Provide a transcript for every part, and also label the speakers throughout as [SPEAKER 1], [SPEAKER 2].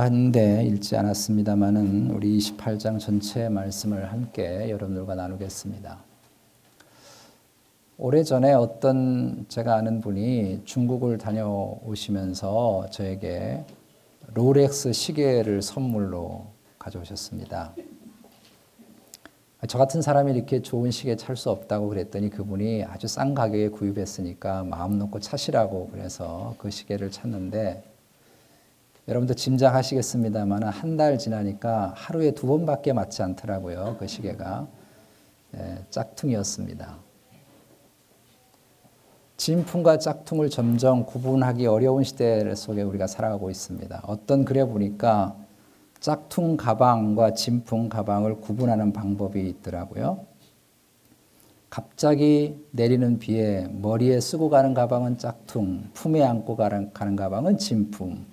[SPEAKER 1] 하는데 읽지 않았습니다만은 우리 28장 전체 말씀을 함께 여러분들과 나누겠습니다. 오래전에 어떤 제가 아는 분이 중국을 다녀오시면서 저에게 롤렉스 시계를 선물로 가져오셨습니다. 저 같은 사람이 이렇게 좋은 시계 찰 수 없다고 그랬더니 그분이 아주 싼 가격에 구입했으니까 마음 놓고 차시라고 그래서 그 시계를 찾는데 여러분도 짐작하시겠습니다만 한 달 지나니까 하루에 두 번밖에 맞지 않더라고요. 그 시계가 네, 짝퉁이었습니다. 진품과 짝퉁을 점점 구분하기 어려운 시대 속에 우리가 살아가고 있습니다. 어떤 글에 보니까 짝퉁 가방과 진품 가방을 구분하는 방법이 있더라고요. 갑자기 내리는 비에 머리에 쓰고 가는 가방은 짝퉁, 품에 안고 가는, 가방은 진품,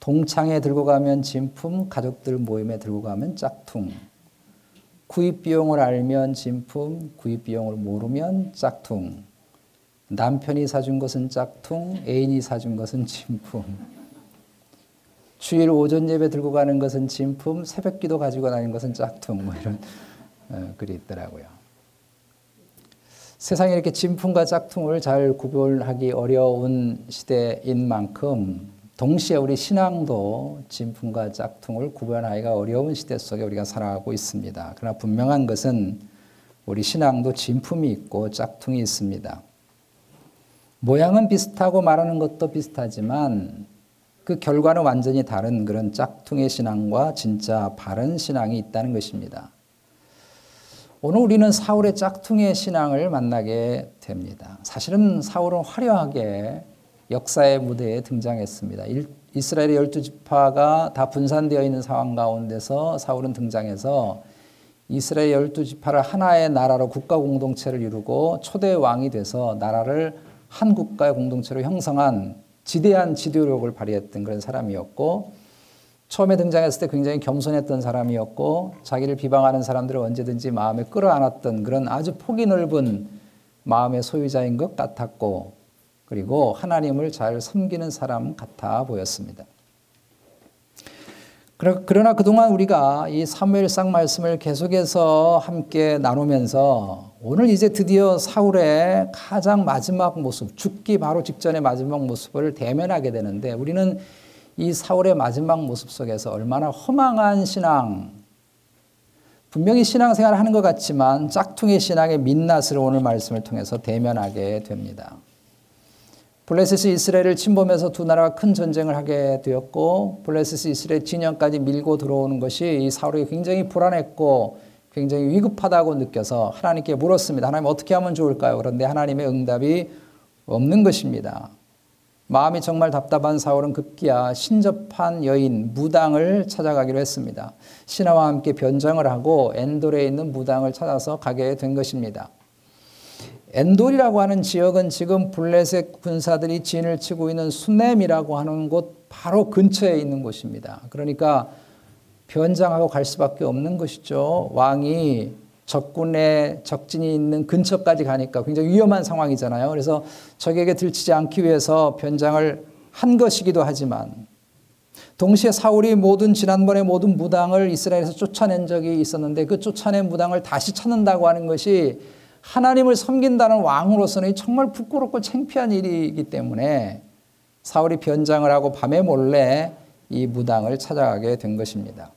[SPEAKER 1] 동창에 들고 가면 진품, 가족들 모임에 들고 가면 짝퉁, 구입 비용을 알면 진품, 구입 비용을 모르면 짝퉁, 남편이 사준 것은 짝퉁, 애인이 사준 것은 진품. 주일 오전 예배 들고 가는 것은 진품, 새벽 기도 가지고 다니는 것은 짝퉁, 뭐 이런 어, 글이 있더라고요. 세상에 이렇게 진품과 짝퉁을 잘 구별하기 어려운 시대인 만큼 동시에 우리 신앙도 진품과 짝퉁을 구별하기가 어려운 시대 속에 우리가 살아가고 있습니다. 그러나 분명한 것은 우리 신앙도 진품이 있고 짝퉁이 있습니다. 모양은 비슷하고 말하는 것도 비슷하지만 그 결과는 완전히 다른 그런 짝퉁의 신앙과 진짜 바른 신앙이 있다는 것입니다. 오늘 우리는 사울의 짝퉁의 신앙을 만나게 됩니다. 사실은 사울은 화려하게 역사의 무대에 등장했습니다. 이스라엘의 열두 지파가 다 분산되어 있는 상황 가운데서 사울은 등장해서 이스라엘 열두 지파를 하나의 나라로 국가 공동체를 이루고 초대 왕이 돼서 나라를 한 국가의 공동체로 형성한 지대한 지도력을 발휘했던 그런 사람이었고 처음에 등장했을 때 굉장히 겸손했던 사람이었고 자기를 비방하는 사람들을 언제든지 마음에 끌어안았던 그런 아주 폭이 넓은 마음의 소유자인 것 같았고 그리고 하나님을 잘 섬기는 사람 같아 보였습니다. 그러나 그동안 우리가 이 사무엘상 말씀을 계속해서 함께 나누면서 오늘 이제 드디어 사울의 가장 마지막 모습, 죽기 바로 직전의 마지막 모습을 대면하게 되는데 우리는 이 사울의 마지막 모습 속에서 얼마나 허망한 신앙, 분명히 신앙생활을 하는 것 같지만 짝퉁의 신앙의 민낯을 오늘 말씀을 통해서 대면하게 됩니다. 블레셋이 이스라엘을 침범해서 두 나라가 큰 전쟁을 하게 되었고 블레셋이 이스라엘 진영까지 밀고 들어오는 것이 이 사울이 굉장히 불안했고 굉장히 위급하다고 느껴서 하나님께 물었습니다. 하나님 어떻게 하면 좋을까요? 그런데 하나님의 응답이 없는 것입니다. 마음이 정말 답답한 사울은 급기야 신접한 여인 무당을 찾아가기로 했습니다. 신하와 함께 변장을 하고 엔돌에 있는 무당을 찾아서 가게 된 것입니다. 엔돌이라고 하는 지역은 지금 블레셋 군사들이 진을 치고 있는 수넴이라고 하는 곳 바로 근처에 있는 곳입니다. 그러니까 변장하고 갈 수밖에 없는 것이죠. 왕이 적군의 적진이 있는 근처까지 가니까 굉장히 위험한 상황이잖아요. 그래서 적에게 들치지 않기 위해서 변장을 한 것이기도 하지만 동시에 사울이 모든 지난번에 모든 무당을 이스라엘에서 쫓아낸 적이 있었는데 그 쫓아낸 무당을 다시 찾는다고 하는 것이 하나님을 섬긴다는 왕으로서는 정말 부끄럽고 창피한 일이기 때문에 사울이 변장을 하고 밤에 몰래 이 무당을 찾아가게 된 것입니다.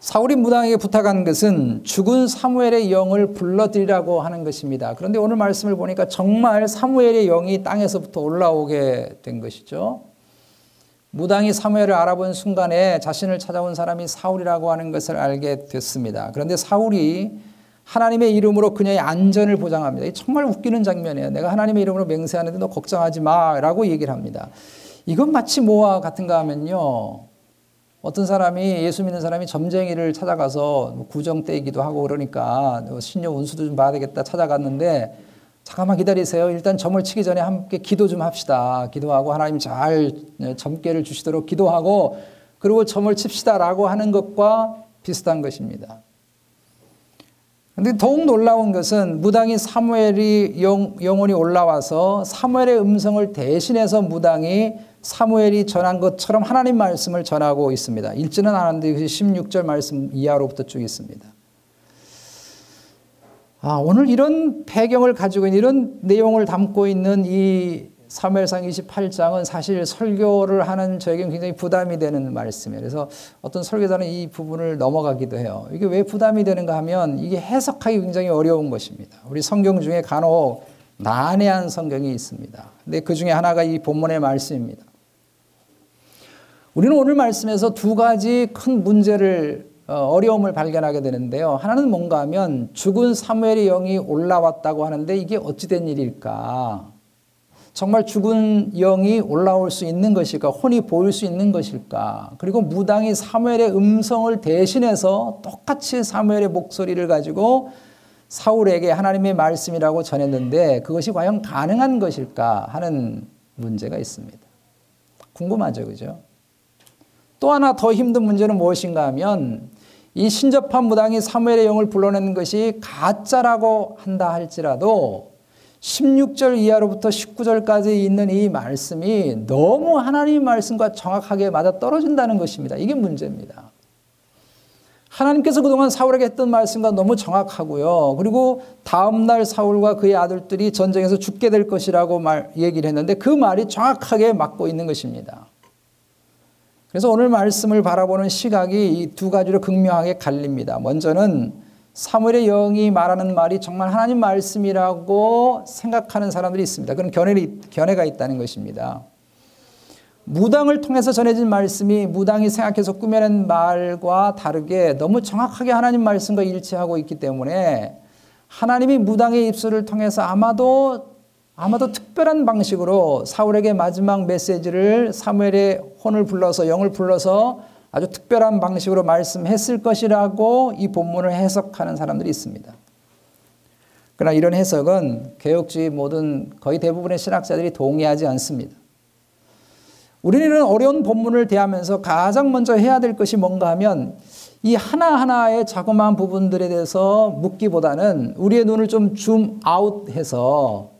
[SPEAKER 1] 사울이 무당에게 부탁한 것은 죽은 사무엘의 영을 불러들이라고 하는 것입니다. 그런데 오늘 말씀을 보니까 정말 사무엘의 영이 땅에서부터 올라오게 된 것이죠. 무당이 사무엘을 알아본 순간에 자신을 찾아온 사람이 사울이라고 하는 것을 알게 됐습니다. 그런데 사울이 하나님의 이름으로 그녀의 안전을 보장합니다. 정말 웃기는 장면이에요. 내가 하나님의 이름으로 맹세하는데 너 걱정하지 마. 라고 얘기를 합니다. 이건 마치 뭐와 같은가 하면요. 어떤 사람이 예수 믿는 사람이 점쟁이를 찾아가서 뭐 구정 때이기도 하고 그러니까 신용 운수도 좀 봐야 되겠다 찾아갔는데 잠깐만 기다리세요. 일단 점을 치기 전에 함께 기도 좀 합시다. 기도하고 하나님 잘 점괘를 주시도록 기도하고 그리고 점을 칩시다라고 하는 것과 비슷한 것입니다. 근데 더욱 놀라운 것은 무당이 사무엘이 영, 영혼이 올라와서 사무엘의 음성을 대신해서 무당이 사무엘이 전한 것처럼 하나님 말씀을 전하고 있습니다. 읽지는 않았는데 16절 말씀 이하로부터 쭉 있습니다. 아, 오늘 이런 배경을 가지고 있는 이런 내용을 담고 있는 이 사무엘상 28장은 사실 설교를 하는 저에게는 굉장히 부담이 되는 말씀이에요. 그래서 어떤 설교자는 이 부분을 넘어가기도 해요. 이게 왜 부담이 되는가 하면 이게 해석하기 굉장히 어려운 것입니다. 우리 성경 중에 간혹 난해한 성경이 있습니다. 근데 그 중에 하나가 이 본문의 말씀입니다. 우리는 오늘 말씀에서 두 가지 큰 문제를 어, 어려움을 발견하게 되는데요. 하나는 뭔가 하면 죽은 사무엘의 영이 올라왔다고 하는데 이게 어찌된 일일까? 정말 죽은 영이 올라올 수 있는 것일까? 혼이 보일 수 있는 것일까? 그리고 무당이 사무엘의 음성을 대신해서 똑같이 사무엘의 목소리를 가지고 사울에게 하나님의 말씀이라고 전했는데 그것이 과연 가능한 것일까 하는 문제가 있습니다. 궁금하죠, 그죠? 또 하나 더 힘든 문제는 무엇인가 하면 이 신접한 무당이 사무엘의 영을 불러내는 것이 가짜라고 한다 할지라도 16절 이하로부터 19절까지 있는 이 말씀이 너무 하나님 말씀과 정확하게 맞아 떨어진다는 것입니다. 이게 문제입니다. 하나님께서 그동안 사울에게 했던 말씀과 너무 정확하고요. 그리고 다음날 사울과 그의 아들들이 전쟁에서 죽게 될 것이라고 말, 얘기를 했는데 그 말이 정확하게 맞고 있는 것입니다. 그래서 오늘 말씀을 바라보는 시각이 이 두 가지로 극명하게 갈립니다. 먼저는 사무엘의 영이 말하는 말이 정말 하나님 말씀이라고 생각하는 사람들이 있습니다. 그런 견해, 견해가 있다는 것입니다. 무당을 통해서 전해진 말씀이 무당이 생각해서 꾸며낸 말과 다르게 너무 정확하게 하나님 말씀과 일치하고 있기 때문에 하나님이 무당의 입술을 통해서 아마도 아마도 특별한 방식으로 사울에게 마지막 메시지를 사무엘의 혼을 불러서 영을 불러서 아주 특별한 방식으로 말씀했을 것이라고 이 본문을 해석하는 사람들이 있습니다. 그러나 이런 해석은 개혁주의 모든 거의 대부분의 신학자들이 동의하지 않습니다. 우리는 어려운 본문을 대하면서 가장 먼저 해야 될 것이 뭔가 하면 이 하나하나의 자그마한 부분들에 대해서 묻기보다는 우리의 눈을 좀 줌 아웃해서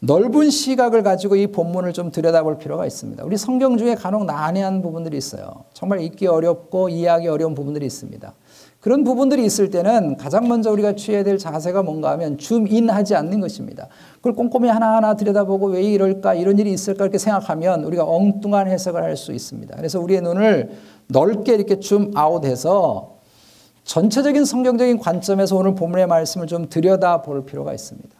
[SPEAKER 1] 넓은 시각을 가지고 이 본문을 좀 들여다볼 필요가 있습니다. 우리 성경 중에 간혹 난해한 부분들이 있어요. 정말 읽기 어렵고 이해하기 어려운 부분들이 있습니다. 그런 부분들이 있을 때는 가장 먼저 우리가 취해야 될 자세가 뭔가 하면 줌인 하지 않는 것입니다. 그걸 꼼꼼히 하나하나 들여다보고 왜 이럴까 이런 일이 있을까 이렇게 생각하면 우리가 엉뚱한 해석을 할 수 있습니다. 그래서 우리의 눈을 넓게 이렇게 줌 아웃 해서 전체적인 성경적인 관점에서 오늘 본문의 말씀을 좀 들여다 볼 필요가 있습니다.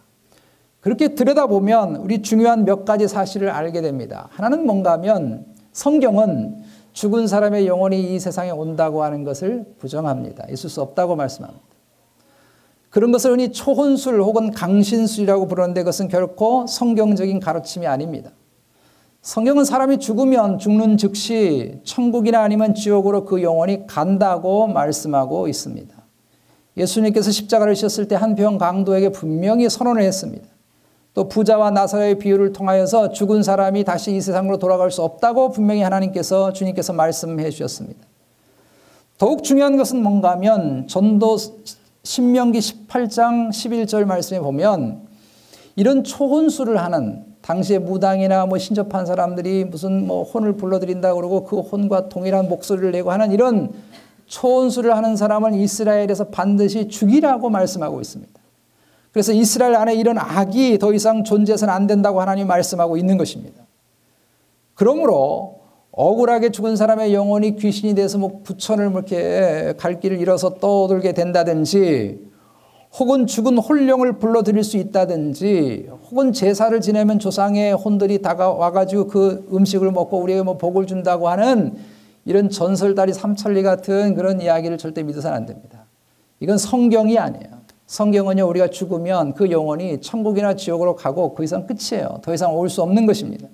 [SPEAKER 1] 그렇게 들여다보면 우리 중요한 몇 가지 사실을 알게 됩니다. 하나는 뭔가 하면 성경은 죽은 사람의 영혼이 이 세상에 온다고 하는 것을 부정합니다. 있을 수 없다고 말씀합니다. 그런 것을 흔히 초혼술 혹은 강신술이라고 부르는데 그것은 결코 성경적인 가르침이 아닙니다. 성경은 사람이 죽으면 죽는 즉시 천국이나 아니면 지옥으로 그 영혼이 간다고 말씀하고 있습니다. 예수님께서 십자가를 지셨을 때 한 병 강도에게 분명히 선언을 했습니다. 또 부자와 나사로의 비유를 통하여서 죽은 사람이 다시 이 세상으로 돌아갈 수 없다고 분명히 하나님께서 주님께서 말씀해 주셨습니다. 더욱 중요한 것은 뭔가 하면 전도 신명기 18장 11절 말씀에 보면 이런 초혼수를 하는 당시에 무당이나 뭐 신접한 사람들이 무슨 뭐 혼을 불러들인다 그러고 그 혼과 동일한 목소리를 내고 하는 이런 초혼수를 하는 사람은 이스라엘에서 반드시 죽이라고 말씀하고 있습니다. 그래서 이스라엘 안에 이런 악이 더 이상 존재해서는 안 된다고 하나님 말씀하고 있는 것입니다. 그러므로 억울하게 죽은 사람의 영혼이 귀신이 돼서 뭐 부천을 뭐 이렇게 갈 길을 잃어서 떠돌게 된다든지 혹은 죽은 홀령을 불러들일 수 있다든지 혹은 제사를 지내면 조상의 혼들이 다가와가지고 그 음식을 먹고 우리에게 뭐 복을 준다고 하는 이런 전설다리 삼천리 같은 그런 이야기를 절대 믿어서는 안 됩니다. 이건 성경이 아니에요. 성경은요, 우리가 죽으면 그 영혼이 천국이나 지옥으로 가고 그 이상 끝이에요. 더 이상 올 수 없는 것입니다.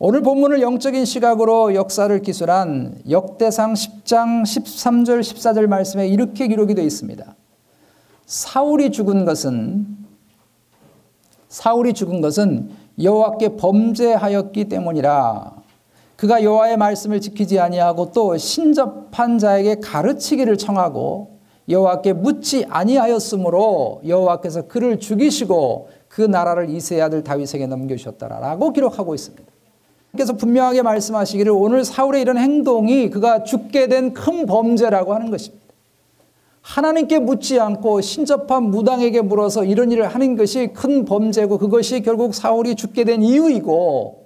[SPEAKER 1] 오늘 본문을 영적인 시각으로 역사를 기술한 역대상 10장 13절 14절 말씀에 이렇게 기록이 되어 있습니다. 사울이 죽은 것은 사울이 죽은 것은 여호와께 범죄하였기 때문이라. 그가 여호와의 말씀을 지키지 아니하고 또 신접한 자에게 가르치기를 청하고 여호와께 묻지 아니하였으므로 여호와께서 그를 죽이시고 그 나라를 이세의 아들 다윗에게 넘겨주셨다라고 기록하고 있습니다. 그래서 분명하게 말씀하시기를 오늘 사울의 이런 행동이 그가 죽게 된 큰 범죄라고 하는 것입니다. 하나님께 묻지 않고 신접한 무당에게 물어서 이런 일을 하는 것이 큰 범죄고 그것이 결국 사울이 죽게 된 이유이고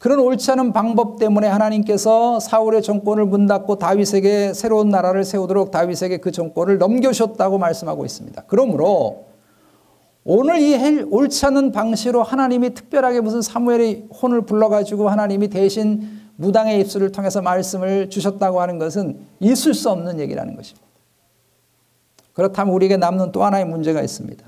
[SPEAKER 1] 그런 옳지 않은 방법 때문에 하나님께서 사울의 정권을 문 닫고 다윗에게 새로운 나라를 세우도록 다윗에게 그 정권을 넘겨주셨다고 말씀하고 있습니다. 그러므로 오늘 이 옳지 않은 방식으로 하나님이 특별하게 무슨 사무엘의 혼을 불러가지고 하나님이 대신 무당의 입술을 통해서 말씀을 주셨다고 하는 것은 있을 수 없는 얘기라는 것입니다. 그렇다면 우리에게 남는 또 하나의 문제가 있습니다.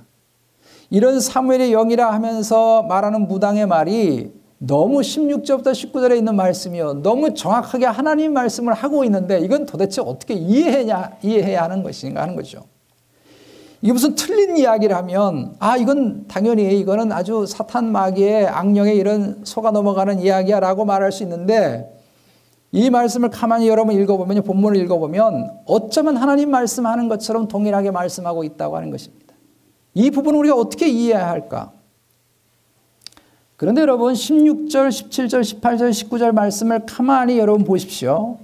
[SPEAKER 1] 이런 사무엘의 영이라 하면서 말하는 무당의 말이 너무 16절부터 19절에 있는 말씀이요. 너무 정확하게 하나님 말씀을 하고 있는데 이건 도대체 어떻게 이해해야, 이해해야 하는 것인가 하는 거죠. 이게 무슨 틀린 이야기를 하면 아 이건 당연히 이거는 아주 사탄 마귀의 악령의 이런 속아 넘어가는 이야기야 라고 말할 수 있는데 이 말씀을 가만히 여러분 읽어보면 본문을 읽어보면 어쩌면 하나님 말씀하는 것처럼 동일하게 말씀하고 있다고 하는 것입니다. 이 부분을 우리가 어떻게 이해해야 할까? 그런데 여러분 16절, 17절, 18절, 19절 말씀을 가만히 여러분 보십시오.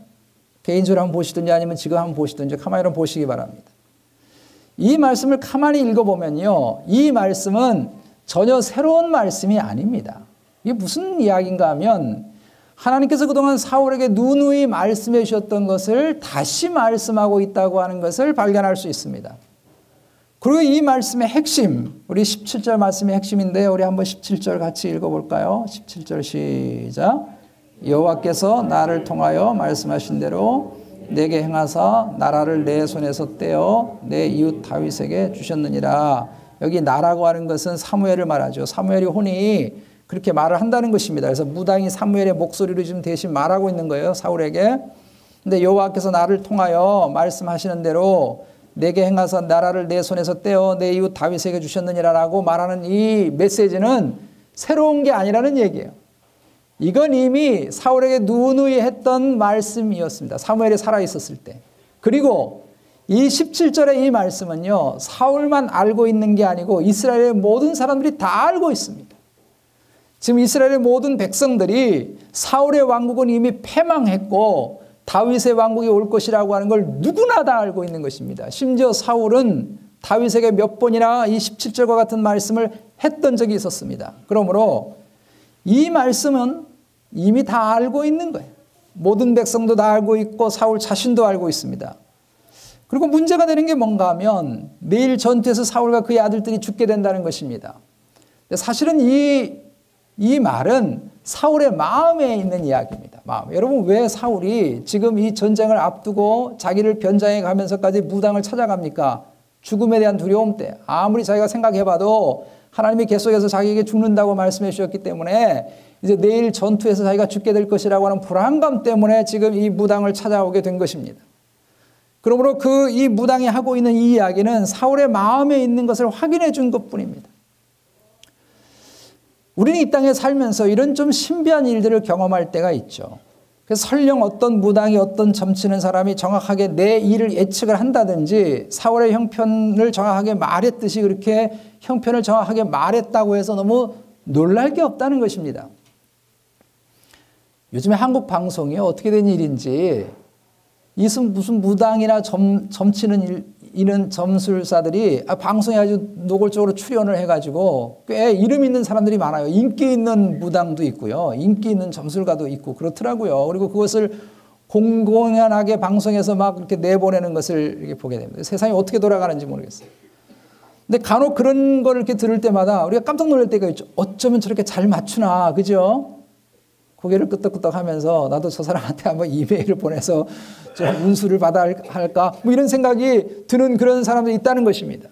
[SPEAKER 1] 개인적으로 한번 보시든지 아니면 지금 한번 보시든지 가만히 여러분 보시기 바랍니다. 이 말씀을 가만히 읽어보면요. 이 말씀은 전혀 새로운 말씀이 아닙니다. 이게 무슨 이야기인가 하면 하나님께서 그동안 사울에게 누누이 말씀해 주셨던 것을 다시 말씀하고 있다고 하는 것을 발견할 수 있습니다. 그리고 이 말씀의 핵심, 우리 17절 말씀의 핵심인데 우리 한번 17절 같이 읽어볼까요? 17절 시작. 여호와께서 나를 통하여 말씀하신 대로 내게 행하사 나라를 내 손에서 떼어 내 이웃 다윗에게 주셨느니라. 여기 나라고 하는 것은 사무엘을 말하죠. 사무엘이 혼이 그렇게 말을 한다는 것입니다. 그래서 무당이 사무엘의 목소리를 지금 대신 말하고 있는 거예요. 사울에게. 근데 여호와께서 나를 통하여 말씀하시는 대로 내게 행하사 나라를 내 손에서 떼어 내 이웃 다윗에게 주셨느니라라고 말하는 이 메시지는 새로운 게 아니라는 얘기예요. 이건 이미 사울에게 누누이 했던 말씀이었습니다. 사무엘이 살아 있었을 때. 그리고 이 17절의 이 말씀은요. 사울만 알고 있는 게 아니고 이스라엘의 모든 사람들이 다 알고 있습니다. 지금 이스라엘의 모든 백성들이 사울의 왕국은 이미 패망했고 다윗의 왕국이 올 것이라고 하는 걸 누구나 다 알고 있는 것입니다. 심지어 사울은 다윗에게 몇 번이나 이 17절과 같은 말씀을 했던 적이 있었습니다. 그러므로 이 말씀은 이미 다 알고 있는 거예요. 모든 백성도 다 알고 있고 사울 자신도 알고 있습니다. 그리고 문제가 되는 게 뭔가 하면 내일 전투에서 사울과 그의 아들들이 죽게 된다는 것입니다. 사실은 이, 이 말은 사울의 마음에 있는 이야기입니다. 마음. 여러분 왜 사울이 지금 이 전쟁을 앞두고 자기를 변장해 가면서까지 무당을 찾아갑니까? 죽음에 대한 두려움 때 아무리 자기가 생각해봐도 하나님이 계속해서 자기에게 죽는다고 말씀해 주셨기 때문에 이제 내일 전투에서 자기가 죽게 될 것이라고 하는 불안감 때문에 지금 이 무당을 찾아오게 된 것입니다. 그러므로 그 이 무당이 하고 있는 이 이야기는 사울의 마음에 있는 것을 확인해 준 것 뿐입니다. 우리는 이 땅에 살면서 이런 좀 신비한 일들을 경험할 때가 있죠. 그래서 설령 어떤 무당이 어떤 점치는 사람이 정확하게 내 일을 예측을 한다든지 사울의 형편을 정확하게 말했듯이 그렇게 형편을 정확하게 말했다고 해서 너무 놀랄 게 없다는 것입니다. 요즘에 한국 방송이 어떻게 된 일인지 이슨 무슨 무당이나 점, 점치는 일, 이런 점술사들이 아, 방송에 아주 노골적으로 출연을 해가지고 꽤 이름 있는 사람들이 많아요. 인기 있는 무당도 있고요. 인기 있는 점술가도 있고 그렇더라고요. 그리고 그것을 공공연하게 방송에서 막 이렇게 내보내는 것을 이렇게 보게 됩니다. 세상이 어떻게 돌아가는지 모르겠어요. 근데 간혹 그런 걸 이렇게 들을 때마다 우리가 깜짝 놀랄 때가 있죠. 어쩌면 저렇게 잘 맞추나, 그죠? 고개를 끄덕끄덕 하면서 나도 저 사람한테 한번 이메일을 보내서 좀 운수를 받아 할까? 뭐 이런 생각이 드는 그런 사람들이 있다는 것입니다.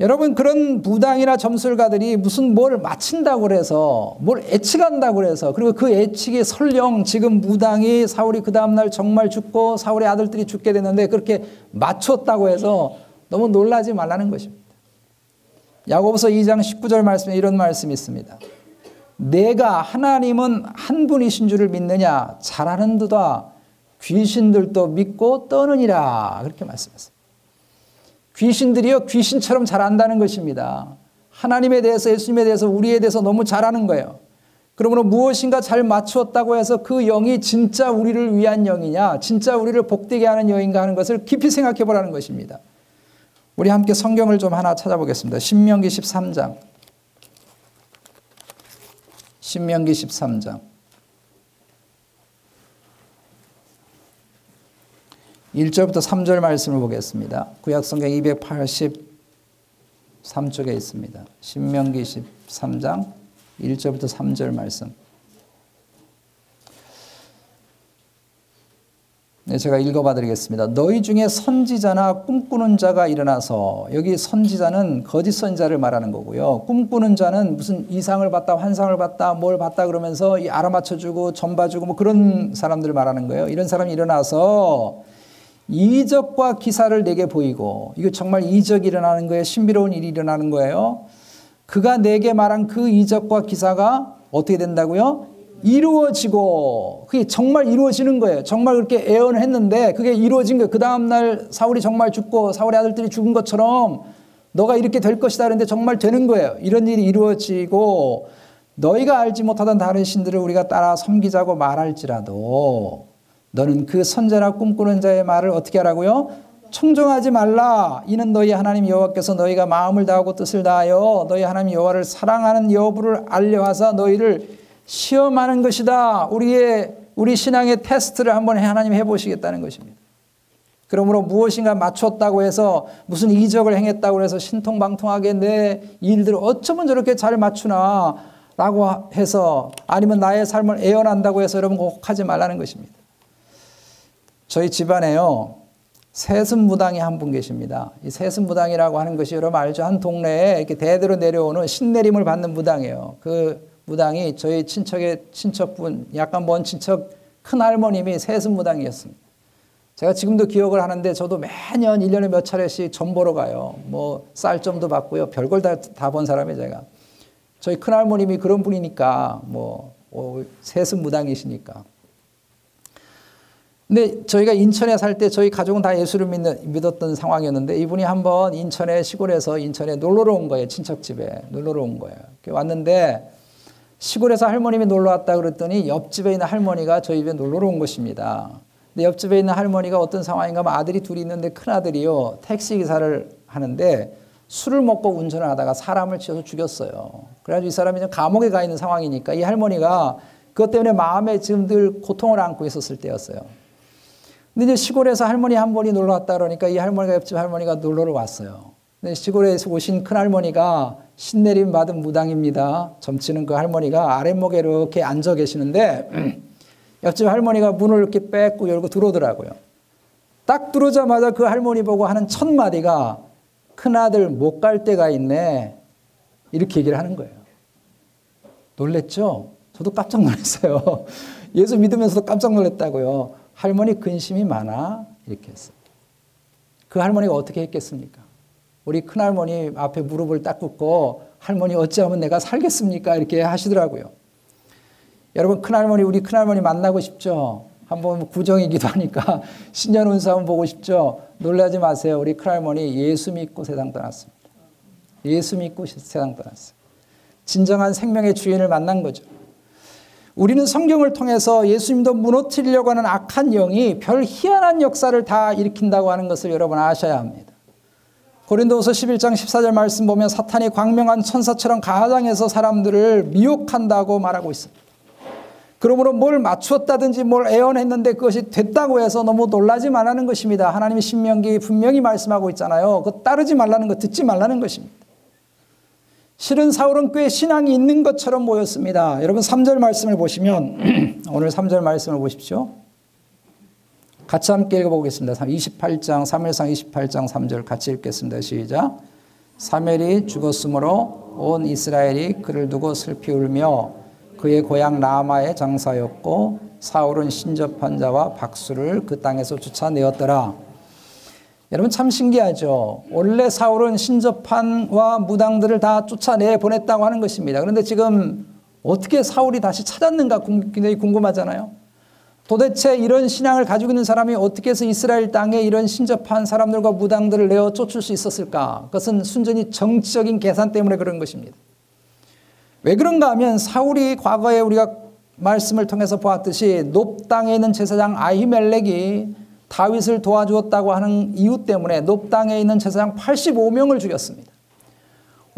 [SPEAKER 1] 여러분 그런 무당이나 점술가들이 무슨 뭘 맞힌다고 그래서 뭘 예측한다고 그래서 그리고 그 예측이 설령 지금 무당이 사울이 그 다음 날 정말 죽고 사울의 아들들이 죽게 됐는데 그렇게 맞췄다고 해서 너무 놀라지 말라는 것입니다. 야고보서 2장 19절 말씀에 이런 말씀이 있습니다. 내가 하나님은 한 분이신 줄을 믿느냐? 잘하는 듯아 귀신들도 믿고 떠느니라. 그렇게 말씀했어요. 귀신들이요, 귀신처럼 잘 안다는 것입니다. 하나님에 대해서, 예수님에 대해서, 우리에 대해서 너무 잘 아는 거예요. 그러므로 무엇인가 잘 맞추었다고 해서 그 영이 진짜 우리를 위한 영이냐, 진짜 우리를 복되게 하는 영인가 하는 것을 깊이 생각해 보라는 것입니다. 우리 함께 성경을 좀 하나 찾아보겠습니다. 신명기 13장. 신명기 13장. 1절부터 3절 말씀을 보겠습니다. 구약 성경 283쪽에 있습니다. 신명기 13장 1절부터 3절 말씀. 제가 읽어봐 드리겠습니다. 너희 중에 선지자나 꿈꾸는 자가 일어나서 여기 선지자는 거짓 선지자를 말하는 거고요. 꿈꾸는 자는 무슨 이상을 봤다, 환상을 봤다, 뭘 봤다 그러면서 알아맞혀주고 전봐주고 뭐 그런 사람들을 말하는 거예요. 이런 사람이 일어나서 이적과 기사를 내게 보이고 이거 정말 이적이 일어나는 거예요. 신비로운 일이 일어나는 거예요. 그가 내게 말한 그 이적과 기사가 어떻게 된다고요? 이루어지고 그게 정말 이루어지는 거예요. 정말 그렇게 애언을 했는데 그게 이루어진 거예요. 그 다음 날 사울이 정말 죽고 사울의 아들들이 죽은 것처럼 너가 이렇게 될 것이다 그런데 정말 되는 거예요. 이런 일이 이루어지고 너희가 알지 못하던 다른 신들을 우리가 따라 섬기자고 말할지라도 너는 그 선제나 꿈꾸는 자의 말을 어떻게 하라고요? 청종하지 말라. 이는 너희 하나님 여호와께서 너희가 마음을 다하고 뜻을 다하여 너희 하나님 여호와를 사랑하는 여부를 알려하사 너희를 시험하는 것이다. 우리의 우리 신앙의 테스트를 한번 하나님 해보시겠다는 것입니다. 그러므로 무엇인가 맞췄다고 해서 무슨 이적을 행했다고 해서 신통방통하게 내 일들을 어쩌면 저렇게 잘 맞추나 라고 해서 아니면 나의 삶을 애연한다고 해서 여러분 꼭 하지 말라는 것입니다. 저희 집안에요. 세습무당이 한 분 계십니다. 이 세습무당이라고 하는 것이 여러분 알죠? 한 동네에 이렇게 대대로 내려오는 신내림을 받는 무당이에요. 그 무당이 저희 친척의 친척분, 약간 먼 친척 큰 할머님이 세습 무당이었습니다. 제가 지금도 기억을 하는데 저도 매년 1년에 몇 차례씩 점 보러 가요. 뭐 쌀점도 받고요. 별걸 다다본 사람이 제가. 저희 큰 할머님이 그런 분이니까 뭐 어, 세습 무당이시니까. 근데 저희가 인천에 살 때 저희 가족은 다 예수를 믿는, 믿었던 상황이었는데 이분이 한번 인천에 시골에서 인천에 놀러러 온 거예요. 친척 집에 놀러러 온 거예요. 왔는데 시골에서 할머님이 놀러 왔다 그랬더니 옆집에 있는 할머니가 저희 집에 놀러 온 것입니다. 근데 옆집에 있는 할머니가 어떤 상황인가 하면 아들이 둘이 있는데 큰 아들이요 택시 기사를 하는데 술을 먹고 운전을 하다가 사람을 치어서 죽였어요. 그래가지고 이 사람이 좀 감옥에 가 있는 상황이니까 이 할머니가 그것 때문에 마음에 지금 늘 고통을 안고 있었을 때였어요. 근데 이제 시골에서 할머니 한 번이 놀러 왔다 그러니까 이 할머니가 옆집 할머니가 놀러를 왔어요. 근데 시골에서 오신 큰 할머니가 신내림 받은 무당입니다. 점치는 그 할머니가 아랫목에 이렇게 앉아 계시는데 옆집 할머니가 문을 이렇게 뺏고 열고 들어오더라고요. 딱 들어오자마자 그 할머니 보고 하는 첫 마디가 큰아들 못 갈 때가 있네. 이렇게 얘기를 하는 거예요. 놀랬죠? 저도 깜짝 놀랐어요. 예수 믿으면서도 깜짝 놀랐다고요. 할머니 근심이 많아. 이렇게 했어요. 그 할머니가 어떻게 했겠습니까? 우리 큰할머니 앞에 무릎을 딱 꿇고 할머니 어찌하면 내가 살겠습니까? 이렇게 하시더라고요. 여러분 큰할머니 우리 큰할머니 만나고 싶죠? 한번 구정이기도 하니까 신년 운수 한번 보고 싶죠? 놀라지 마세요. 우리 큰할머니 예수 믿고 세상 떠났습니다. 예수 믿고 세상 떠났어요. 진정한 생명의 주인을 만난 거죠. 우리는 성경을 통해서 예수님도 무너뜨리려고 하는 악한 영이 별 희한한 역사를 다 일으킨다고 하는 것을 여러분 아셔야 합니다. 고린도서 11장 14절 말씀 보면 사탄이 광명한 천사처럼 가장해서 사람들을 미혹한다고 말하고 있습니다. 그러므로 뭘 맞추었다든지 뭘 애원했는데 그것이 됐다고 해서 너무 놀라지 말라는 것입니다. 하나님의 신명기 분명히 말씀하고 있잖아요. 그 따르지 말라는 것, 듣지 말라는 것입니다. 실은 사울은 꽤 신앙이 있는 것처럼 보였습니다. 여러분 3절 말씀을 보시면 오늘 3절 말씀을 보십시오. 같이 함께 읽어보겠습니다. 28장, 3일상 28장 3절 같이 읽겠습니다. 시작. 사멜이 죽었으므로 온 이스라엘이 그를 두고 슬피 울며 그의 고향 라마의 장사였고 사울은 신접한 자와 박수를 그 땅에서 쫓아내었더라. 여러분 참 신기하죠. 원래 사울은 신접한과 무당들을 다 쫓아내 보냈다고 하는 것입니다. 그런데 지금 어떻게 사울이 다시 찾았는가 굉장히 궁금하잖아요. 도대체 이런 신앙을 가지고 있는 사람이 어떻게 해서 이스라엘 땅에 이런 신접한 사람들과 무당들을 내어 쫓을 수 있었을까? 그것은 순전히 정치적인 계산 때문에 그런 것입니다. 왜 그런가 하면 사울이 과거에 우리가 말씀을 통해서 보았듯이 높 땅에 있는 제사장 아히멜렉이 다윗을 도와주었다고 하는 이유 때문에 높 땅에 있는 제사장 85명을 죽였습니다.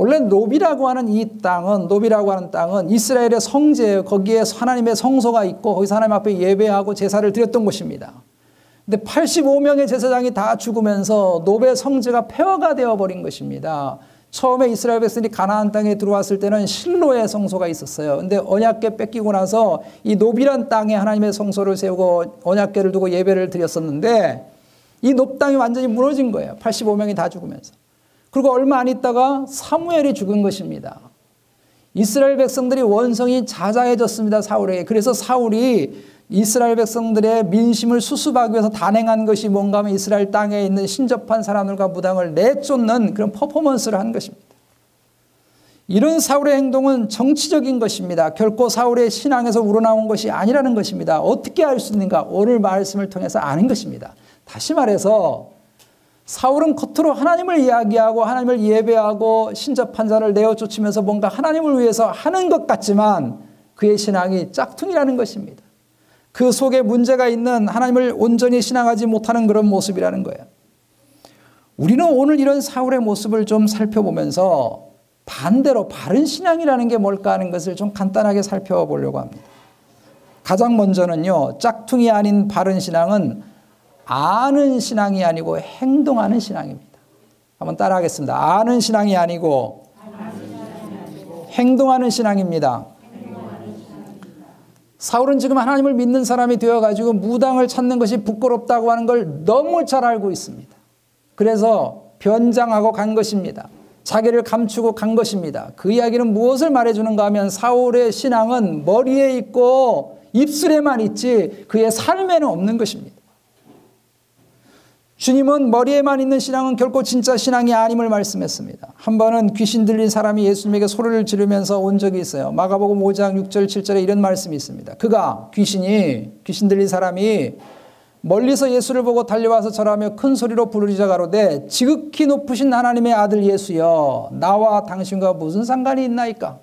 [SPEAKER 1] 원래 노비라고 하는 이 땅은 노비라고 하는 땅은 이스라엘의 성지예요. 거기에 하나님의 성소가 있고 거기서 하나님 앞에 예배하고 제사를 드렸던 곳입니다. 근데 85명의 제사장이 다 죽으면서 노베 성지가 폐허가 되어 버린 것입니다. 처음에 이스라엘 백성이 가나안 땅에 들어왔을 때는 실로의 성소가 있었어요. 근데 언약궤 뺏기고 나서 이 노비란 땅에 하나님의 성소를 세우고 언약궤를 두고 예배를 드렸었는데 이 높 땅이 완전히 무너진 거예요. 85명이 다 죽으면서. 그리고 얼마 안 있다가 사무엘이 죽은 것입니다. 이스라엘 백성들이 원성이 자자해졌습니다. 사울에게. 그래서 사울이 이스라엘 백성들의 민심을 수습하기 위해서 단행한 것이 뭔가 하면 이스라엘 땅에 있는 신접한 사람들과 무당을 내쫓는 그런 퍼포먼스를 한 것입니다. 이런 사울의 행동은 정치적인 것입니다. 결코 사울의 신앙에서 우러나온 것이 아니라는 것입니다. 어떻게 알 수 있는가? 오늘 말씀을 통해서 아는 것입니다. 다시 말해서 사울은 겉으로 하나님을 이야기하고 하나님을 예배하고 신접한 자를 내어 쫓으면서 뭔가 하나님을 위해서 하는 것 같지만 그의 신앙이 짝퉁이라는 것입니다. 그 속에 문제가 있는 하나님을 온전히 신앙하지 못하는 그런 모습이라는 거예요. 우리는 오늘 이런 사울의 모습을 좀 살펴보면서 반대로 바른 신앙이라는 게 뭘까 하는 것을 좀 간단하게 살펴보려고 합니다. 가장 먼저는요, 짝퉁이 아닌 바른 신앙은 아는 신앙이 아니고 행동하는 신앙입니다. 한번 따라하겠습니다. 아는 신앙이 아니고 행동하는 신앙입니다. 사울은 지금 하나님을 믿는 사람이 되어가지고 무당을 찾는 것이 부끄럽다고 하는 걸 너무 잘 알고 있습니다. 그래서 변장하고 간 것입니다. 자기를 감추고 간 것입니다. 그 이야기는 무엇을 말해주는가 하면 사울의 신앙은 머리에 있고 입술에만 있지 그의 삶에는 없는 것입니다. 주님은 머리에만 있는 신앙은 결코 진짜 신앙이 아님을 말씀했습니다. 한 번은 귀신 들린 사람이 예수님에게 소리를 지르면서 온 적이 있어요. 마가복음 5장 6절 7절에 이런 말씀이 있습니다. 그가 귀신이 귀신 들린 사람이 멀리서 예수를 보고 달려와서 절하며 큰 소리로 부르짖어 가로되 지극히 높으신 하나님의 아들 예수여 나와 당신과 무슨 상관이 있나이까?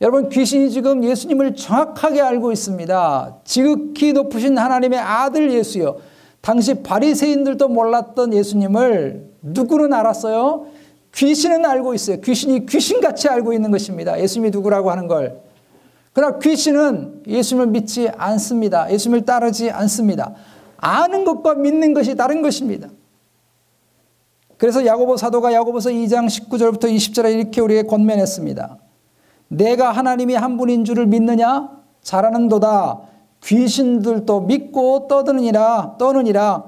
[SPEAKER 1] 여러분 귀신이 지금 예수님을 정확하게 알고 있습니다. 지극히 높으신 하나님의 아들 예수여 당시 바리새인들도 몰랐던 예수님을 누구는 알았어요? 귀신은 알고 있어요. 귀신이 귀신같이 알고 있는 것입니다. 예수님이 누구라고 하는 걸. 그러나 귀신은 예수님을 믿지 않습니다. 예수님을 따르지 않습니다. 아는 것과 믿는 것이 다른 것입니다. 그래서 야고보 사도가 야고보서 2장 19절부터 20절에 이렇게 우리에게 권면했습니다. 내가 하나님이 한 분인 줄을 믿느냐? 잘하는도다. 귀신들도 믿고 떠드느니라 떠느니라.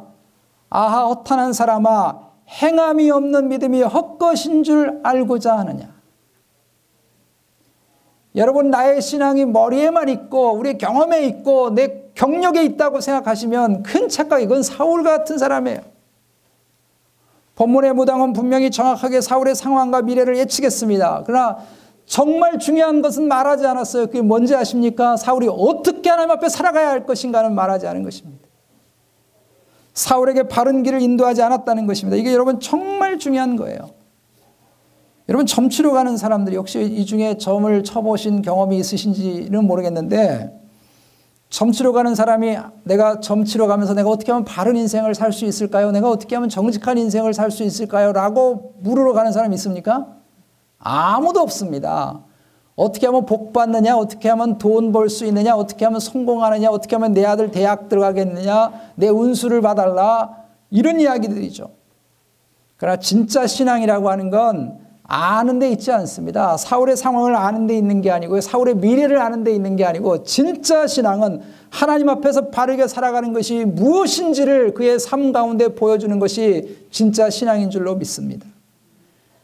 [SPEAKER 1] 아하 허탄한 사람아 행함이 없는 믿음이 헛것인 줄 알고자 하느냐? 여러분 나의 신앙이 머리에만 있고 우리 경험에 있고 내 경력에 있다고 생각하시면 큰 착각 이건 사울 같은 사람이에요. 본문의 무당은 분명히 정확하게 사울의 상황과 미래를 예측했습니다. 그러나 정말 중요한 것은 말하지 않았어요. 그게 뭔지 아십니까? 사울이 어떻게 하나님 앞에 살아가야 할 것인가는 말하지 않은 것입니다. 사울에게 바른 길을 인도하지 않았다는 것입니다. 이게 여러분 정말 중요한 거예요. 여러분 점치러 가는 사람들이 혹시 이 중에 점을 쳐보신 경험이 있으신지는 모르겠는데 점치러 가는 사람이 내가 점치러 가면서 내가 어떻게 하면 바른 인생을 살 수 있을까요? 내가 어떻게 하면 정직한 인생을 살 수 있을까요? 라고 물으러 가는 사람이 있습니까? 아무도 없습니다. 어떻게 하면 복 받느냐, 어떻게 하면 돈 벌 수 있느냐, 어떻게 하면 성공하느냐, 어떻게 하면 내 아들 대학 들어가겠느냐, 내 운수를 봐달라, 이런 이야기들이죠. 그러나 진짜 신앙이라고 하는 건 아는 데 있지 않습니다. 사울의 상황을 아는 데 있는 게 아니고 사울의 미래를 아는 데 있는 게 아니고 진짜 신앙은 하나님 앞에서 바르게 살아가는 것이 무엇인지를 그의 삶 가운데 보여주는 것이 진짜 신앙인 줄로 믿습니다.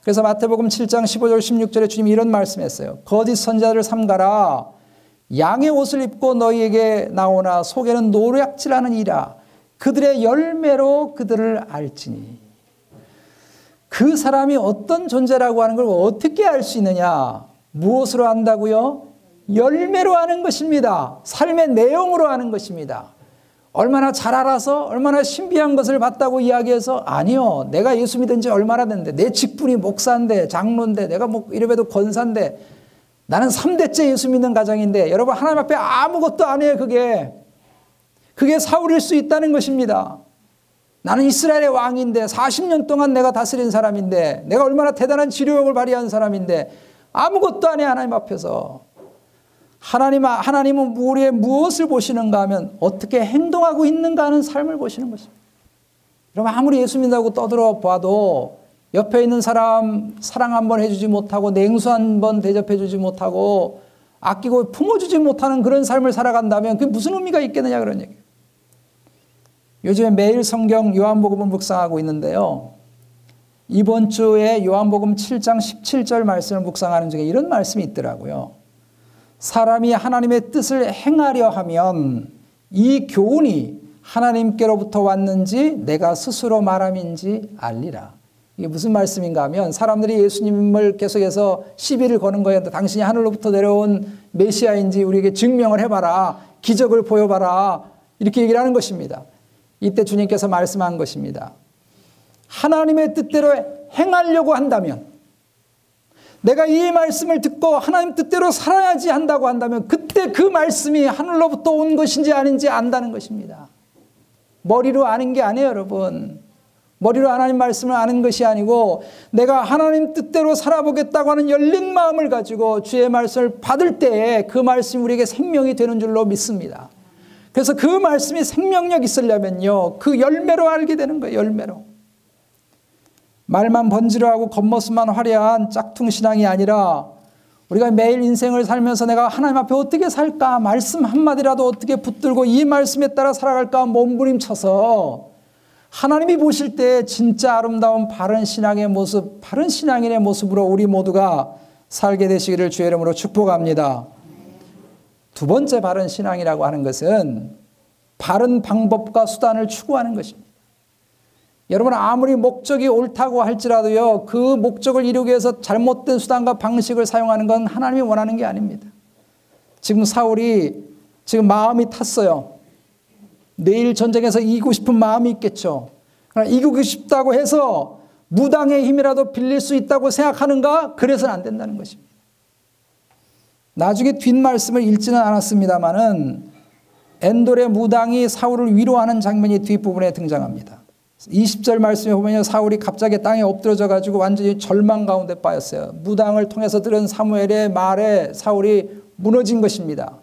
[SPEAKER 1] 그래서 마태복음 7장 15절 16절에 주님이 이런 말씀했어요. 거짓 선자를 삼가라. 양의 옷을 입고 너희에게 나오나 속에는 노략질하는 이라. 그들의 열매로 그들을 알지니. 그 사람이 어떤 존재라고 하는 걸 어떻게 알 수 있느냐? 무엇으로 안다고요? 열매로 하는 것입니다. 삶의 내용으로 하는 것입니다. 얼마나 잘 알아서 얼마나 신비한 것을 봤다고 이야기해서 아니요. 내가 예수 믿은 지 얼마나 됐는데 내 직분이 목사인데 장로인데 내가 뭐 이래봬도 권사인데 나는 3대째 예수 믿는 가정인데 여러분 하나님 앞에 아무것도 아니에요 그게. 그게 사울일 수 있다는 것입니다. 나는 이스라엘의 왕인데 40년 동안 내가 다스린 사람인데 내가 얼마나 대단한 지료력을 발휘한 사람인데 아무것도 아니에요 하나님 앞에서. 하나님, 하나님은 우리의 무엇을 보시는가 하면 어떻게 행동하고 있는가 하는 삶을 보시는 것입니다. 여러분, 아무리 예수 믿다고 떠들어 봐도 옆에 있는 사람 사랑 한번 해주지 못하고 냉수 한번 대접해주지 못하고 아끼고 품어주지 못하는 그런 삶을 살아간다면 그게 무슨 의미가 있겠느냐 그런 얘기예요. 요즘에 매일 성경 요한복음을 묵상하고 있는데요. 이번 주에 요한복음 7장 17절 말씀을 묵상하는 중에 이런 말씀이 있더라고요. 사람이 하나님의 뜻을 행하려 하면 이 교훈이 하나님께로부터 왔는지 내가 스스로 말함인지 알리라. 이게 무슨 말씀인가 하면 사람들이 예수님을 계속해서 시비를 거는 거예요. 당신이 하늘로부터 내려온 메시아인지 우리에게 증명을 해봐라. 기적을 보여봐라. 이렇게 얘기를 하는 것입니다. 이때 주님께서 말씀한 것입니다. 하나님의 뜻대로 행하려고 한다면 내가 이 말씀을 듣고 하나님 뜻대로 살아야지 한다고 한다면 그때 그 말씀이 하늘로부터 온 것인지 아닌지 안다는 것입니다. 머리로 아는 게 아니에요, 여러분. 머리로 하나님 말씀을 아는 것이 아니고 내가 하나님 뜻대로 살아보겠다고 하는 열린 마음을 가지고 주의 말씀을 받을 때에 그 말씀이 우리에게 생명이 되는 줄로 믿습니다. 그래서 그 말씀이 생명력 있으려면요. 그 열매로 알게 되는 거예요, 열매로. 말만 번지르하고 겉모습만 화려한 짝퉁 신앙이 아니라 우리가 매일 인생을 살면서 내가 하나님 앞에 어떻게 살까 말씀 한마디라도 어떻게 붙들고 이 말씀에 따라 살아갈까 몸부림쳐서 하나님이 보실 때 진짜 아름다운 바른 신앙의 모습, 바른 신앙인의 모습으로 우리 모두가 살게 되시기를 주의 이름으로 축복합니다. 두 번째 바른 신앙이라고 하는 것은 바른 방법과 수단을 추구하는 것입니다. 여러분 아무리 목적이 옳다고 할지라도요 그 목적을 이루기 위해서 잘못된 수단과 방식을 사용하는 건 하나님이 원하는 게 아닙니다. 지금 사울이 지금 마음이 탔어요. 내일 전쟁에서 이기고 싶은 마음이 있겠죠. 그러나 이기고 싶다고 해서 무당의 힘이라도 빌릴 수 있다고 생각하는가? 그래서는 안 된다는 것입니다. 나중에 뒷말씀을 읽지는 않았습니다만은 엔돌의 무당이 사울을 위로하는 장면이 뒷부분에 등장합니다. 20절 말씀에 보면 사울이 갑자기 땅에 엎드러져 가지고 완전히 절망 가운데 빠졌어요. 무당을 통해서 들은 사무엘의 말에 사울이 무너진 것입니다.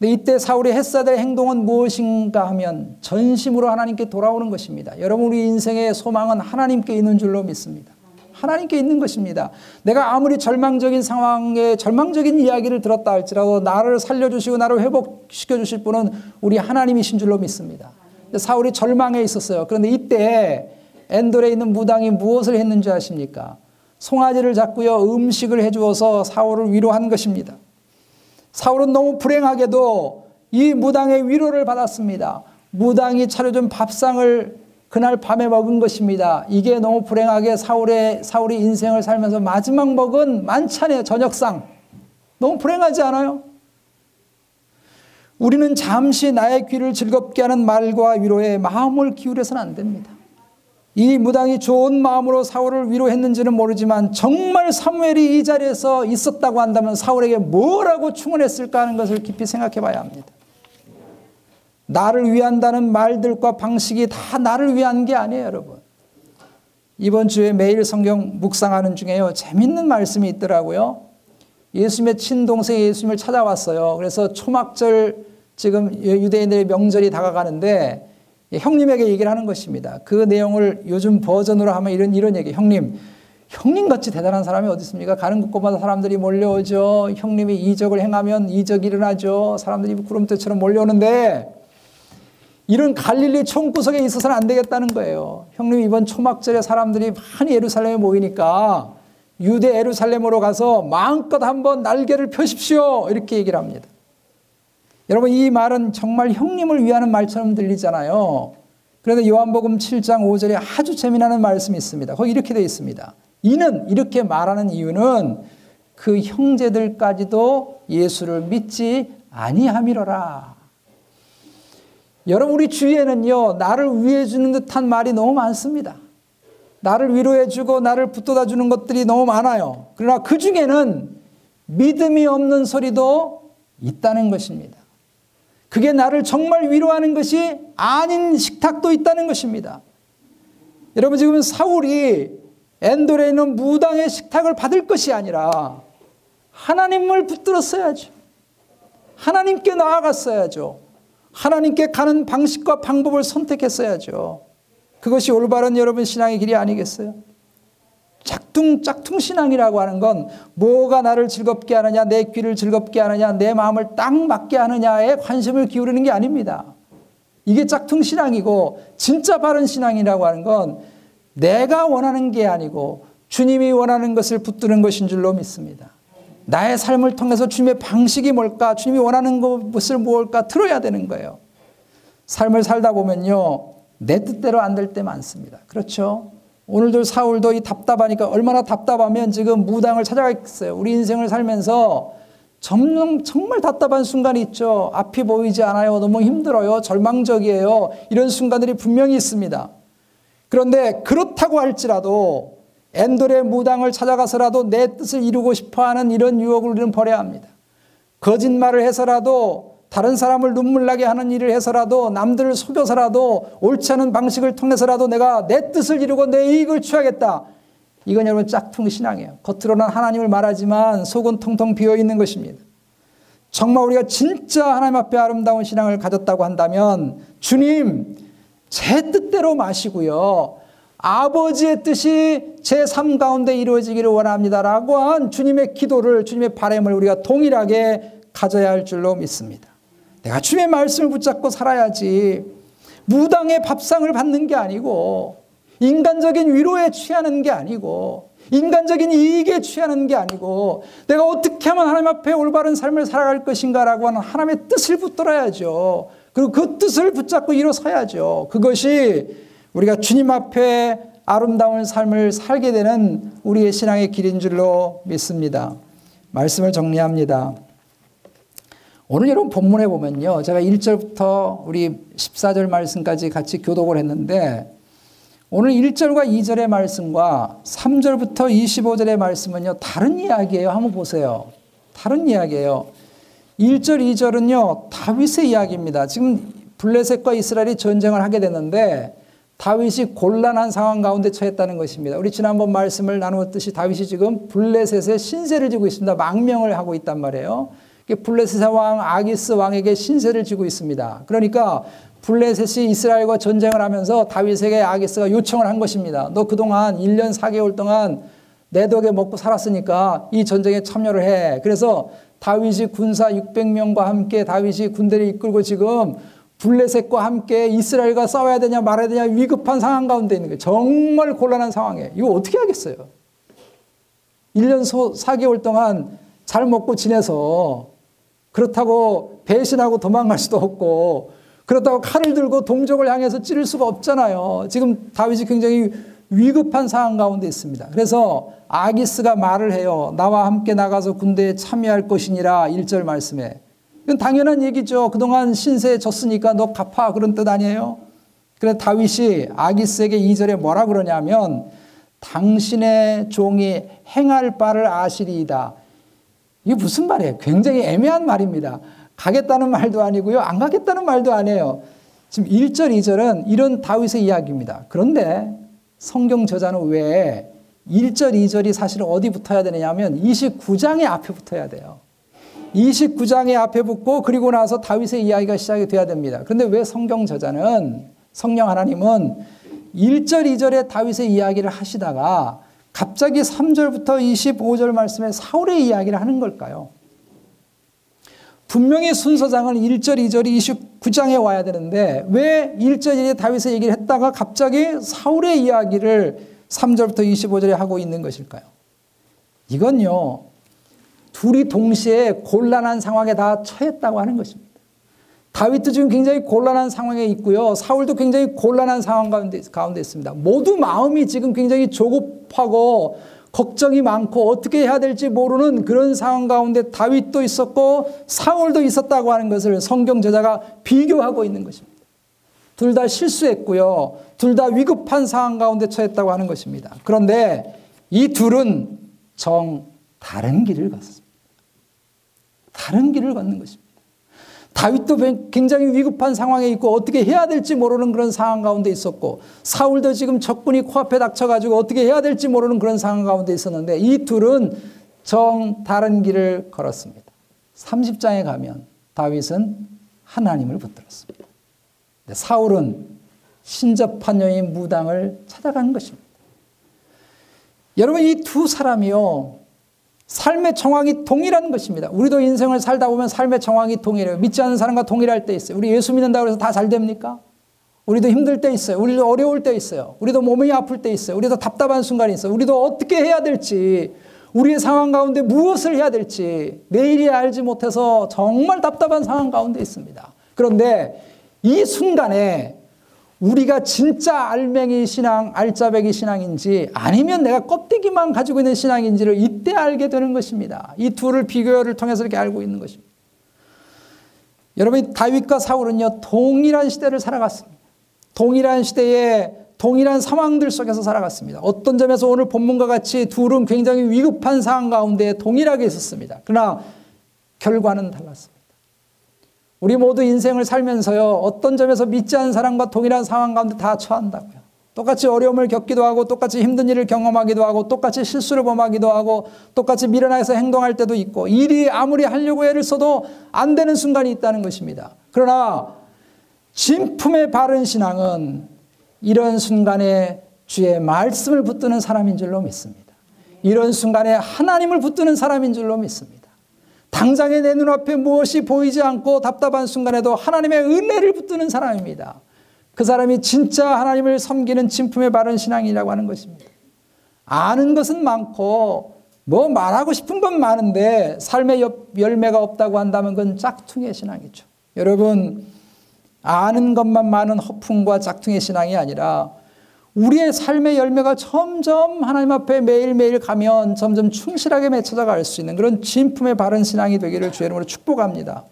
[SPEAKER 1] 근데 이때 사울이 했어야 될 행동은 무엇인가 하면 전심으로 하나님께 돌아오는 것입니다. 여러분 우리 인생의 소망은 하나님께 있는 줄로 믿습니다. 하나님께 있는 것입니다. 내가 아무리 절망적인 상황에 절망적인 이야기를 들었다 할지라도 나를 살려주시고 나를 회복시켜 주실 분은 우리 하나님이신 줄로 믿습니다. 사울이 절망에 있었어요. 그런데 이때 엔돌에 있는 무당이 무엇을 했는지 아십니까? 송아지를 잡고요 음식을 해주어서 사울을 위로한 것입니다. 사울은 너무 불행하게도 이 무당의 위로를 받았습니다. 무당이 차려준 밥상을 그날 밤에 먹은 것입니다. 이게 너무 불행하게 사울의 사울이 인생을 살면서 마지막 먹은 만찬의 저녁상 너무 불행하지 않아요? 우리는 잠시 나의 귀를 즐겁게 하는 말과 위로에 마음을 기울여서는 안 됩니다. 이 무당이 좋은 마음으로 사울을 위로했는지는 모르지만 정말 사무엘이 이 자리에서 있었다고 한다면 사울에게 뭐라고 충원했을까 하는 것을 깊이 생각해 봐야 합니다. 나를 위한다는 말들과 방식이 다 나를 위한 게 아니에요, 여러분. 이번 주에 매일 성경 묵상하는 중에요. 재밌는 말씀이 있더라고요. 예수님의 친동생이 예수님을 찾아왔어요. 그래서 초막절 지금 유대인들의 명절이 다가가는데 형님에게 얘기를 하는 것입니다. 그 내용을 요즘 버전으로 하면 이런 이런 얘기. 형님, 형님 같이 대단한 사람이 어디 있습니까? 가는 곳곳마다 사람들이 몰려오죠. 형님이 이적을 행하면 이적이 일어나죠. 사람들이 구름대처럼 몰려오는데 이런 갈릴리 총구석에 있어서는 안 되겠다는 거예요. 형님 이번 초막절에 사람들이 많이 예루살렘에 모이니까 유대 예루살렘으로 가서 마음껏 한번 날개를 펴십시오. 이렇게 얘기를 합니다. 여러분 이 말은 정말 형님을 위하는 말처럼 들리잖아요. 그런데 요한복음 7장 5절에 아주 재미나는 말씀이 있습니다. 거기 이렇게 되어 있습니다. 이는 이렇게 말하는 이유는 그 형제들까지도 예수를 믿지 아니함이로라. 여러분 우리 주위에는요 나를 위해 주는 듯한 말이 너무 많습니다. 나를 위로해 주고 나를 붙돋아 주는 것들이 너무 많아요. 그러나 그 중에는 믿음이 없는 소리도 있다는 것입니다. 그게 나를 정말 위로하는 것이 아닌 식탁도 있다는 것입니다. 여러분 지금 사울이 엔돌에 있는 무당의 식탁을 받을 것이 아니라 하나님을 붙들었어야죠. 하나님께 나아갔어야죠. 하나님께 가는 방식과 방법을 선택했어야죠. 그것이 올바른 여러분 신앙의 길이 아니겠어요? 짝퉁 짝퉁 신앙이라고 하는 건 뭐가 나를 즐겁게 하느냐, 내 귀를 즐겁게 하느냐, 내 마음을 딱 맞게 하느냐에 관심을 기울이는 게 아닙니다. 이게 짝퉁 신앙이고 진짜 바른 신앙이라고 하는 건 내가 원하는 게 아니고 주님이 원하는 것을 붙드는 것인 줄로 믿습니다. 나의 삶을 통해서 주님의 방식이 뭘까? 주님이 원하는 것을 무엇일까? 들어야 되는 거예요. 삶을 살다 보면요. 내 뜻대로 안 될 때 많습니다. 그렇죠? 오늘도 사울도 이 답답하니까 얼마나 답답하면 지금 무당을 찾아가겠어요. 우리 인생을 살면서 점점 정말 답답한 순간이 있죠. 앞이 보이지 않아요. 너무 힘들어요. 절망적이에요. 이런 순간들이 분명히 있습니다. 그런데 그렇다고 할지라도 엔돌의 무당을 찾아가서라도 내 뜻을 이루고 싶어 하는 이런 유혹을 우리는 버려야 합니다. 거짓말을 해서라도 다른 사람을 눈물 나게 하는 일을 해서라도 남들을 속여서라도 옳지 않은 방식을 통해서라도 내가 내 뜻을 이루고 내 이익을 취하겠다. 이건 여러분 짝퉁 신앙이에요. 겉으로는 하나님을 말하지만 속은 통통 비어 있는 것입니다. 정말 우리가 진짜 하나님 앞에 아름다운 신앙을 가졌다고 한다면 주님 제 뜻대로 마시고요. 아버지의 뜻이 제 삶 가운데 이루어지기를 원합니다라고 한 주님의 기도를 주님의 바램을 우리가 동일하게 가져야 할 줄로 믿습니다. 내가 주님의 말씀을 붙잡고 살아야지 무당의 밥상을 받는 게 아니고 인간적인 위로에 취하는 게 아니고 인간적인 이익에 취하는 게 아니고 내가 어떻게 하면 하나님 앞에 올바른 삶을 살아갈 것인가라고 하는 하나님의 뜻을 붙들어야죠. 그리고 그 뜻을 붙잡고 일어서야죠. 그것이 우리가 주님 앞에 아름다운 삶을 살게 되는 우리의 신앙의 길인 줄로 믿습니다. 말씀을 정리합니다. 오늘 여러분 본문에 보면요. 제가 1절부터 우리 14절 말씀까지 같이 교독을 했는데 오늘 1절과 2절의 말씀과 3절부터 25절의 말씀은요. 다른 이야기예요. 한번 보세요. 다른 이야기예요. 1절, 2절은요. 다윗의 이야기입니다. 지금 블레셋과 이스라엘이 전쟁을 하게 됐는데 다윗이 곤란한 상황 가운데 처했다는 것입니다. 우리 지난번 말씀을 나누었듯이 다윗이 지금 블레셋에 신세를 지고 있습니다. 망명을 하고 있단 말이에요. 블레셋 왕 아기스 왕에게 신세를 지고 있습니다. 그러니까 블레셋이 이스라엘과 전쟁을 하면서 다윗에게 아기스가 요청을 한 것입니다. 너 그동안 1년 4개월 동안 내 덕에 먹고 살았으니까 이 전쟁에 참여를 해. 그래서 다윗이 군사 600명과 함께 다윗이 군대를 이끌고 지금 블레셋과 함께 이스라엘과 싸워야 되냐 말아야 되냐 위급한 상황 가운데 있는 거예요. 정말 곤란한 상황에 이거 어떻게 하겠어요? 1년 4개월 동안 잘 먹고 지내서 그렇다고 배신하고 도망갈 수도 없고 그렇다고 칼을 들고 동족을 향해서 찌를 수가 없잖아요. 지금 다윗이 굉장히 위급한 상황 가운데 있습니다. 그래서 아기스가 말을 해요. 나와 함께 나가서 군대에 참여할 것이니라 1절 말씀에. 이건 당연한 얘기죠. 그동안 신세에 졌으니까 너 갚아 그런 뜻 아니에요? 그래 다윗이 아기스에게 2절에 뭐라 그러냐면 당신의 종이 행할 바를 아시리이다. 이게 무슨 말이에요? 굉장히 애매한 말입니다. 가겠다는 말도 아니고요. 안 가겠다는 말도 아니에요. 지금 1절, 2절은 이런 다윗의 이야기입니다. 그런데 성경 저자는 왜 1절, 2절이 사실 어디 붙어야 되느냐 하면 29장의 앞에 붙어야 돼요. 29장의 앞에 붙고 그리고 나서 다윗의 이야기가 시작이 돼야 됩니다. 그런데 왜 성경 저자는 성령 하나님은 1절, 2절에 다윗의 이야기를 하시다가 갑자기 3절부터 25절 말씀에 사울의 이야기를 하는 걸까요? 분명히 순서상은 1절, 2절이 29장에 와야 되는데 왜 1절, 2절에 다윗의 얘기를 했다가 갑자기 사울의 이야기를 3절부터 25절에 하고 있는 것일까요? 이건요, 둘이 동시에 곤란한 상황에 다 처했다고 하는 것입니다. 다윗도 지금 굉장히 곤란한 상황에 있고요. 사울도 굉장히 곤란한 상황 가운데, 가운데 있습니다. 모두 마음이 지금 굉장히 조급하고 걱정이 많고 어떻게 해야 될지 모르는 그런 상황 가운데 다윗도 있었고 사울도 있었다고 하는 것을 성경 제자가 비교하고 있는 것입니다. 둘 다 실수했고요. 둘 다 위급한 상황 가운데 처했다고 하는 것입니다. 그런데 이 둘은 정 다른 길을 갔습니다. 다른 길을 걷는 것입니다. 다윗도 굉장히 위급한 상황에 있고 어떻게 해야 될지 모르는 그런 상황 가운데 있었고 사울도 지금 적군이 코앞에 닥쳐가지고 어떻게 해야 될지 모르는 그런 상황 가운데 있었는데 이 둘은 정 다른 길을 걸었습니다. 30장에 가면 다윗은 하나님을 붙들었습니다. 사울은 신접한 여인 무당을 찾아가는 것입니다. 여러분 이 두 사람이요 삶의 정황이 동일한 것입니다. 우리도 인생을 살다 보면 삶의 정황이 동일해요. 믿지 않는 사람과 동일할 때 있어요. 우리 예수 믿는다고 해서 다 잘 됩니까? 우리도 힘들 때 있어요. 우리도 어려울 때 있어요. 우리도 몸이 아플 때 있어요. 우리도 답답한 순간이 있어요. 우리도 어떻게 해야 될지, 우리의 상황 가운데 무엇을 해야 될지 내일이 알지 못해서 정말 답답한 상황 가운데 있습니다. 그런데 이 순간에 우리가 진짜 알맹이 신앙, 알짜배기 신앙인지 아니면 내가 껍데기만 가지고 있는 신앙인지를 이때 알게 되는 것입니다. 이 둘을 비교를 통해서 이렇게 알고 있는 것입니다. 여러분, 다윗과 사울은요, 동일한 시대를 살아갔습니다. 동일한 시대에 동일한 상황들 속에서 살아갔습니다. 어떤 점에서 오늘 본문과 같이 둘은 굉장히 위급한 상황 가운데 동일하게 있었습니다. 그러나 결과는 달랐습니다. 우리 모두 인생을 살면서요, 어떤 점에서 믿지 않은 사람과 동일한 상황 가운데 다 처한다고요. 똑같이 어려움을 겪기도 하고, 똑같이 힘든 일을 경험하기도 하고, 똑같이 실수를 범하기도 하고, 똑같이 미련해서 행동할 때도 있고, 일이 아무리 하려고 애를 써도 안 되는 순간이 있다는 것입니다. 그러나, 진품의 바른 신앙은 이런 순간에 주의 말씀을 붙드는 사람인 줄로 믿습니다. 이런 순간에 하나님을 붙드는 사람인 줄로 믿습니다. 당장에 내 눈앞에 무엇이 보이지 않고 답답한 순간에도 하나님의 은혜를 붙드는 사람입니다. 그 사람이 진짜 하나님을 섬기는 진품의 바른 신앙이라고 하는 것입니다. 아는 것은 많고 뭐 말하고 싶은 건 많은데 삶의 열매가 없다고 한다면 그건 짝퉁의 신앙이죠. 여러분 아는 것만 많은 허풍과 짝퉁의 신앙이 아니라 우리의 삶의 열매가 점점 하나님 앞에 매일매일 가면 점점 충실하게 맺혀져 갈 수 있는 그런 진품의 바른 신앙이 되기를 주의 이름으로 축복합니다.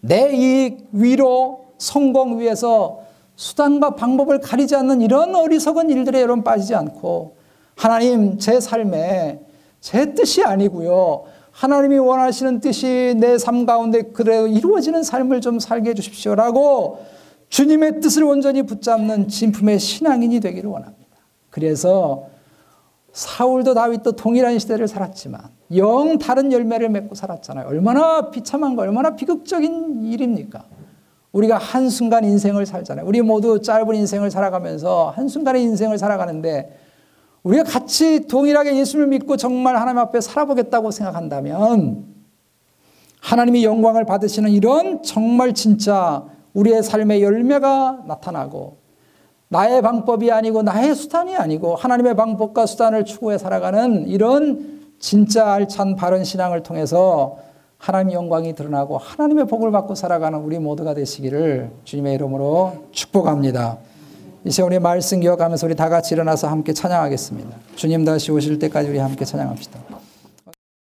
[SPEAKER 1] 내 이익, 위로, 성공 위해서 수단과 방법을 가리지 않는 이런 어리석은 일들에 여러분 빠지지 않고 하나님 제 삶에 제 뜻이 아니고요. 하나님이 원하시는 뜻이 내 삶 가운데 그대로 이루어지는 삶을 좀 살게 해 주십시오라고 주님의 뜻을 온전히 붙잡는 진품의 신앙인이 되기를 원합니다. 그래서 사울도 다윗도 동일한 시대를 살았지만 영 다른 열매를 맺고 살았잖아요. 얼마나 비참한 거, 얼마나 비극적인 일입니까? 우리가 한순간 인생을 살잖아요. 우리 모두 짧은 인생을 살아가면서 한순간의 인생을 살아가는데 우리가 같이 동일하게 예수를 믿고 정말 하나님 앞에 살아보겠다고 생각한다면 하나님이 영광을 받으시는 이런 정말 진짜 우리의 삶의 열매가 나타나고 나의 방법이 아니고 나의 수단이 아니고 하나님의 방법과 수단을 추구해 살아가는 이런 진짜 알찬 바른 신앙을 통해서 하나님 영광이 드러나고 하나님의 복을 받고 살아가는 우리 모두가 되시기를 주님의 이름으로 축복합니다. 이제 우리 말씀 기억하면서 우리 다 같이 일어나서 함께 찬양하겠습니다. 주님 다시 오실 때까지 우리 함께 찬양합시다.